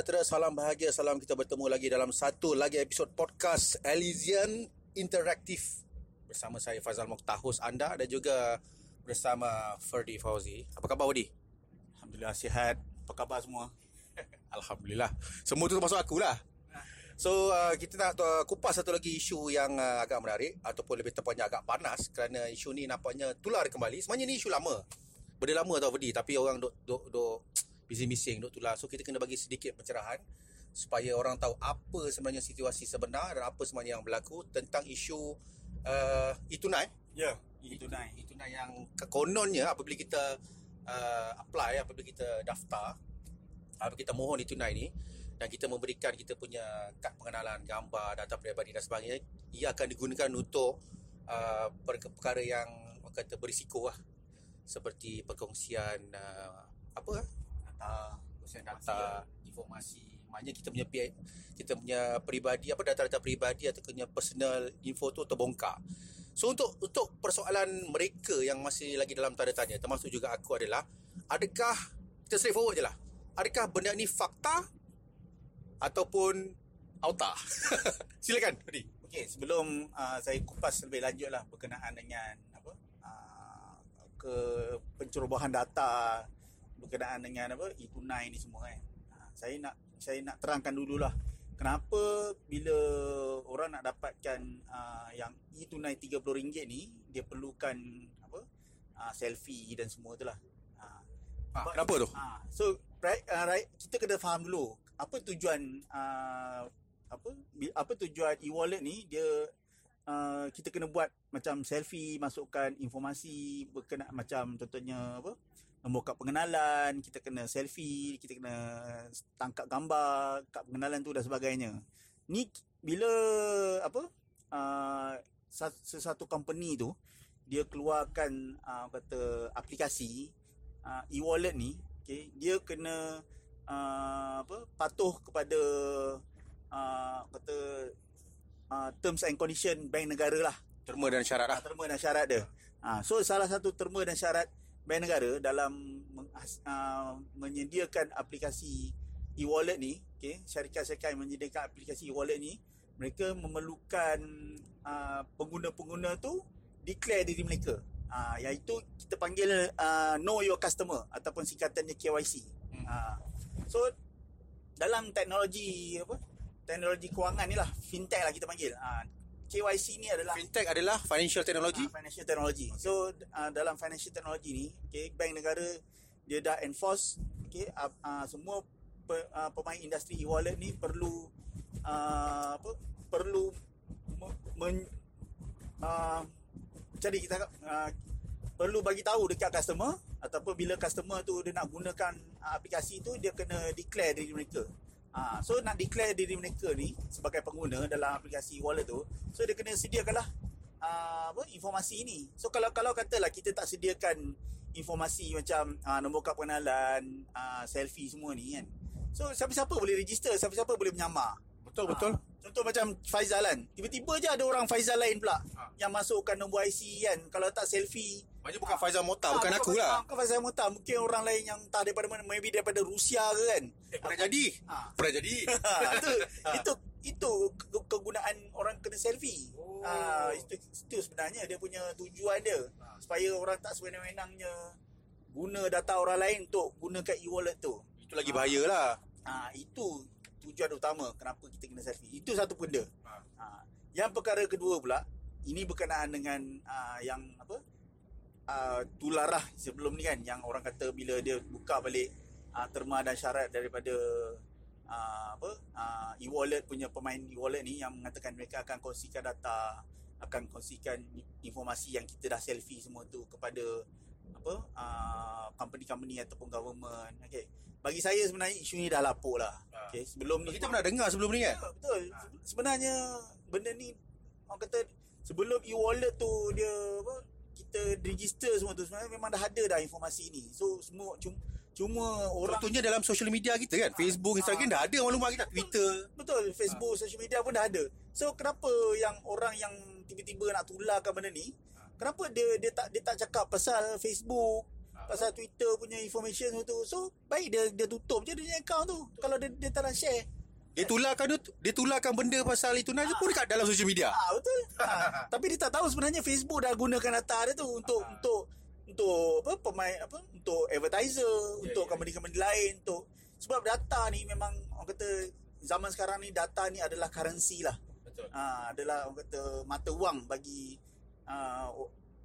sejahtera, salam bahagia, salam kita bertemu lagi dalam satu lagi episod podcast Elysian Interaktif bersama saya Fazal Moktahus anda dan juga bersama Ferdi Fauzi. Apa khabar Ferdi? Alhamdulillah sihat. Apa khabar semua? Alhamdulillah. Semua tu termasuk aku lah. So uh, kita nak uh, kupas satu lagi isu yang uh, agak menarik ataupun lebih tepatnya agak panas kerana isu ni nampaknya tular kembali. Sebenarnya ni isu lama. Benda lama tau Ferdi tapi orang duk duk duk bising-bising duk tular. So kita kena bagi sedikit pencerahan supaya orang tahu apa sebenarnya situasi sebenar dan apa sebenarnya yang berlaku tentang isu uh, e-tunai. Ya, itu naik. E-tunai yang kononnya apabila kita uh, apply, apabila kita daftar, apabila kita mohon e-tunai ni dan kita memberikan kita punya kad pengenalan, gambar, data peribadi dan sebagainya, ia akan digunakan untuk uh, perkara yang kata berisiko lah. Seperti perkongsian uh, apa? Data, perkongsian data, informasi. Maknanya kita punya pi- kita punya peribadi apa data-data peribadi atau punya personal info tu terbongkar. So untuk untuk persoalan mereka yang masih lagi dalam tanda tanya termasuk juga aku adalah adakah kita straightforward je lah. Adakah benda ni fakta ataupun auta? Silakan Fadi. Okey, sebelum uh, saya kupas lebih lanjut lah berkenaan dengan apa uh, ke pencerobohan data berkenaan dengan apa e-tunai ni semua kan. Uh, saya nak saya nak terangkan dululah kenapa bila orang nak dapatkan uh, yang e-tunai RM30 ni dia perlukan apa uh, selfie dan semua tu lah. Uh, Ah, kenapa tu? Ah, so right, uh, right, kita kena faham dulu apa tujuan uh, apa apa tujuan e-wallet ni dia uh, kita kena buat macam selfie masukkan informasi berkenaan macam contohnya apa nombor kad pengenalan kita kena selfie kita kena tangkap gambar kad pengenalan tu dan sebagainya. Ni bila apa uh, sa- sesuatu company tu dia keluarkan uh, kata aplikasi uh, e-wallet ni okay, dia kena uh, apa patuh kepada uh, kata uh, terms and condition bank negara lah. Terma dan syarat lah. terma dan syarat dia. Uh, so salah satu terma dan syarat bank negara dalam uh, menyediakan aplikasi e-wallet ni okay, syarikat-syarikat yang menyediakan aplikasi e-wallet ni mereka memerlukan uh, pengguna-pengguna tu declare diri mereka. Uh, iaitu kita panggil uh, know your customer ataupun singkatannya KYC Hmm. uh, so dalam teknologi apa teknologi kewangan ni lah fintech lah kita panggil. Uh, KYC ni adalah Fintech adalah financial technology. uh, financial technology. So uh, dalam financial technology ni, okay, bank negara dia dah enforce okay, uh, uh, semua pe, uh, pemain industri e-wallet ni perlu uh, apa perlu me, men, uh, jadi kita uh, perlu bagi tahu dekat customer ataupun bila customer tu dia nak gunakan uh, aplikasi tu dia kena declare diri mereka. Ah, so nak declare diri mereka ni sebagai pengguna dalam aplikasi wallet tu, so dia kena sediakanlah uh, apa informasi ini. So kalau kalau katalah kita tak sediakan informasi macam uh, nombor kad pengenalan, uh, selfie semua ni kan. So siapa-siapa boleh register, siapa-siapa boleh menyamar. Betul betul. Contoh macam Faizal kan. Tiba-tiba je ada orang Faizal lain pula Ah. yang masukkan nombor IC kan. Kalau tak selfie Maknanya bukan Faizal Mota, Ah, bukan aku lah. Bukan Faizal Muta Mungkin orang lain yang tak daripada mana Maybe daripada Rusia ke kan Eh, pernah jadi. Ah. Pernah jadi. itu itu itu ke- kegunaan orang kena selfie. Oh. Ah itu itu sebenarnya dia punya tujuan dia Ah. supaya orang tak sewenang-wenangnya guna data orang lain untuk gunakan e-wallet tu. Itu lagi bahaya lah. Ah itu tujuan utama kenapa kita kena selfie. Itu satu benda. Ha. Ah yang perkara kedua pula ini berkenaan dengan ah, yang apa? uh, tularah sebelum ni kan yang orang kata bila dia buka balik uh, terma dan syarat daripada uh, apa uh, e-wallet punya pemain e-wallet ni yang mengatakan mereka akan kongsikan data akan kongsikan informasi yang kita dah selfie semua tu kepada apa uh, company-company ataupun government okey bagi saya sebenarnya isu ni dah lapuk lah Ah. okey sebelum ni Kita pernah dengar sebelum ni kan? Ya, betul. Se- Sebenarnya benda ni orang kata sebelum e-wallet tu dia apa kita register semua tu sebenarnya memang dah ada dah informasi ni. So semua cuma, cuma orang Contohnya dalam social media kita kan Facebook, Instagram dah ada maklumat kita Twitter betul Facebook, social media pun dah ada. So kenapa yang orang yang tiba-tiba nak tularkan benda ni? Kenapa dia dia tak dia tak cakap pasal Facebook, pasal Twitter punya information tu so baik dia dia tutup je dia punya account tu kalau dia dia tak nak share Dia tularkan tu, dia tularkan benda pasal itu Naja pun dekat dalam social media. ah betul ha. tapi dia tak tahu sebenarnya Facebook dah gunakan data dia tu untuk Ah. untuk untuk apa pemain apa untuk advertiser Ya, untuk ya. company-company lain untuk sebab data ni memang orang kata zaman sekarang ni data ni adalah currency lah Betul. ha, adalah orang kata mata wang bagi uh,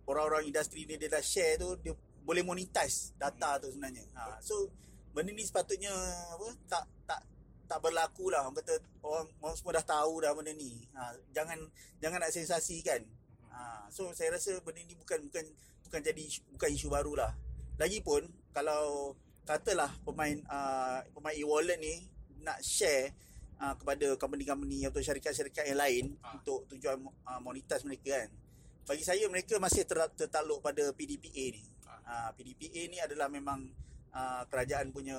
orang-orang industri ni dia dah share tu dia boleh monetize data tu sebenarnya. Ha, so benda ni sepatutnya apa tak tak tak berlaku lah orang kata orang, orang semua dah tahu dah benda ni. Ha, jangan jangan nak sensasikan. Ha, so saya rasa benda ni bukan bukan bukan jadi bukan isu baru lah. Lagipun kalau katalah pemain uh, pemain e-wallet ni nak share uh, kepada company-company atau syarikat-syarikat yang lain Ha. untuk tujuan uh, monetize mereka kan. Bagi saya mereka masih ter, tertakluk pada PDPA ni. Uh, PDPA ni adalah memang uh, kerajaan punya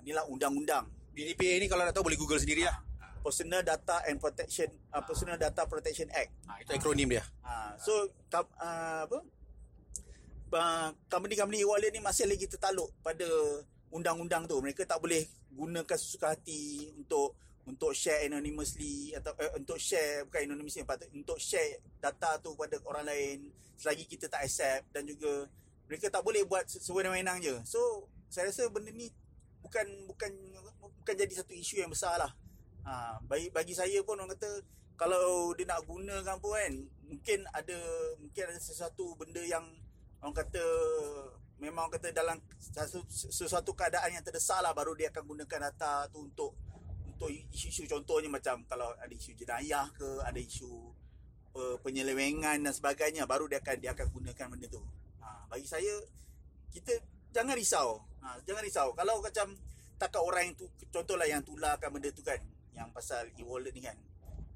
ni lah undang-undang PDPA ni kalau nak tahu boleh Google sendiri lah. Personal Data and Protection uh, Personal Data Protection Act. Ha, itu akronim dia. Ha, so kam, uh, apa? Uh, company-company e-wallet ni masih lagi tertakluk pada undang-undang tu. Mereka tak boleh gunakan sesuka hati untuk untuk share anonymously atau uh, untuk share bukan anonymously patut untuk share data tu kepada orang lain selagi kita tak accept dan juga mereka tak boleh buat se- sewenang-wenang je. So saya rasa benda ni bukan bukan bukan jadi satu isu yang besar lah. Ha, bagi bagi saya pun orang kata kalau dia nak gunakan pun kan mungkin ada mungkin ada sesuatu benda yang orang kata memang orang kata dalam sesuatu, sesuatu keadaan yang terdesak lah baru dia akan gunakan data tu untuk untuk isu-isu contohnya macam kalau ada isu jenayah ke ada isu apa, penyelewengan dan sebagainya baru dia akan dia akan gunakan benda tu. Ha, bagi saya kita jangan risau. Ha, jangan risau. Kalau macam takat orang yang tu contohlah yang tularkan benda tu kan yang pasal e-wallet ni kan.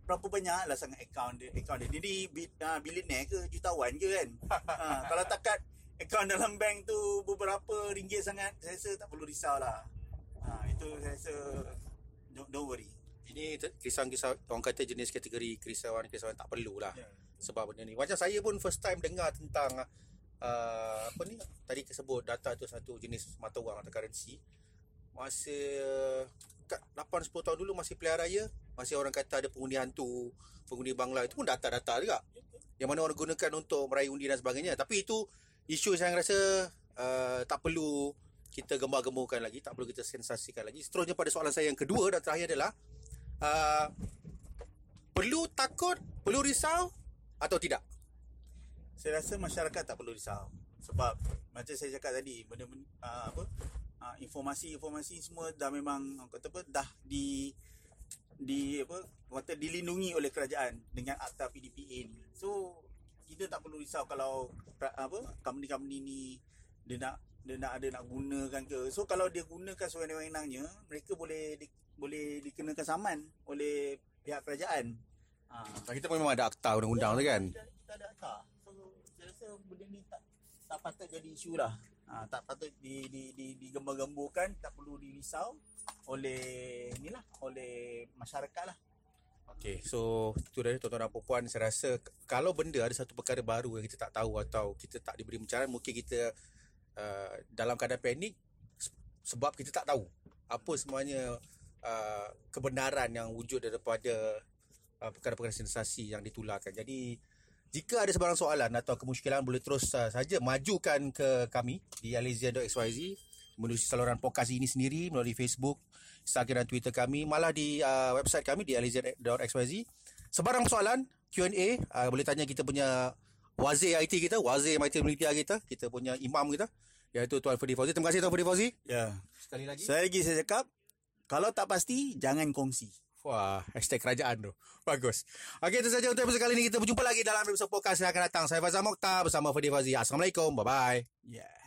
Berapa banyak lah sangat akaun dia akaun dia. Ni bi- uh, billionaire ke jutawan ke kan. ha, kalau takat akaun dalam bank tu beberapa ringgit sangat saya rasa tak perlu risau lah. Ha, itu saya rasa don't, don't worry. Ini kisah-kisah orang kata jenis kategori kerisauan-kerisauan tak perlu lah. Ya. Sebab benda ni. Macam saya pun first time dengar tentang uh, apa ni tadi sebut data tu satu jenis mata wang atau currency. Masa kat 8 10 tahun dulu masih pilihan raya, masih orang kata ada pengundi hantu, pengundi bangla itu pun data-data juga. Yang mana orang gunakan untuk meraih undi dan sebagainya. Tapi itu isu saya rasa uh, tak perlu kita gembar-gemburkan lagi, tak perlu kita sensasikan lagi. Seterusnya pada soalan saya yang kedua dan terakhir adalah uh, perlu takut, perlu risau atau tidak? Saya rasa masyarakat tak perlu risau sebab macam saya cakap tadi benda uh, apa uh, informasi-informasi semua dah memang kata apa dah di di apa kata dilindungi oleh kerajaan dengan akta PDPA ni. So kita tak perlu risau kalau apa company-company ni dia nak dia nak ada nak gunakan ke. So kalau dia gunakan sewenang-wenangnya, mereka boleh di, boleh dikenakan saman oleh pihak kerajaan. Ha. Kita pun memang ada akta undang-undang tu kan. Kita, kita ada akta. So saya rasa benda ni tak tak patut jadi isu lah. Ha, tak patut di di di digembar-gemburkan, tak perlu dirisau oleh ni lah, oleh masyarakat lah. Okay, so itu dari tuan-tuan dan puan saya rasa kalau benda ada satu perkara baru yang kita tak tahu atau kita tak diberi pencerahan mungkin kita uh, dalam keadaan panik se- sebab kita tak tahu apa sebenarnya uh, kebenaran yang wujud daripada uh, perkara-perkara sensasi yang ditularkan. Jadi jika ada sebarang soalan atau kemusykilan boleh terus uh, saja majukan ke kami di alizian.xyz melalui saluran podcast ini sendiri melalui Facebook, Instagram dan Twitter kami, malah di uh, website kami di alizian.xyz. Sebarang soalan, Q&A, uh, boleh tanya kita punya wazir IT kita, wazir Melita kita, kita punya imam kita, iaitu Tuan Fadi Fauzi. Terima kasih Tuan Fadi Fauzi. Ya. Sekali lagi. Saya lagi saya cakap, kalau tak pasti, jangan kongsi. Wah, hashtag kerajaan tu. Bagus. Okey, itu saja untuk episode kali ini. Kita berjumpa lagi dalam episode podcast yang akan datang. Saya Fazal Mokhtar bersama Fadi Fauzi. Assalamualaikum. Bye-bye. Ya. Yeah.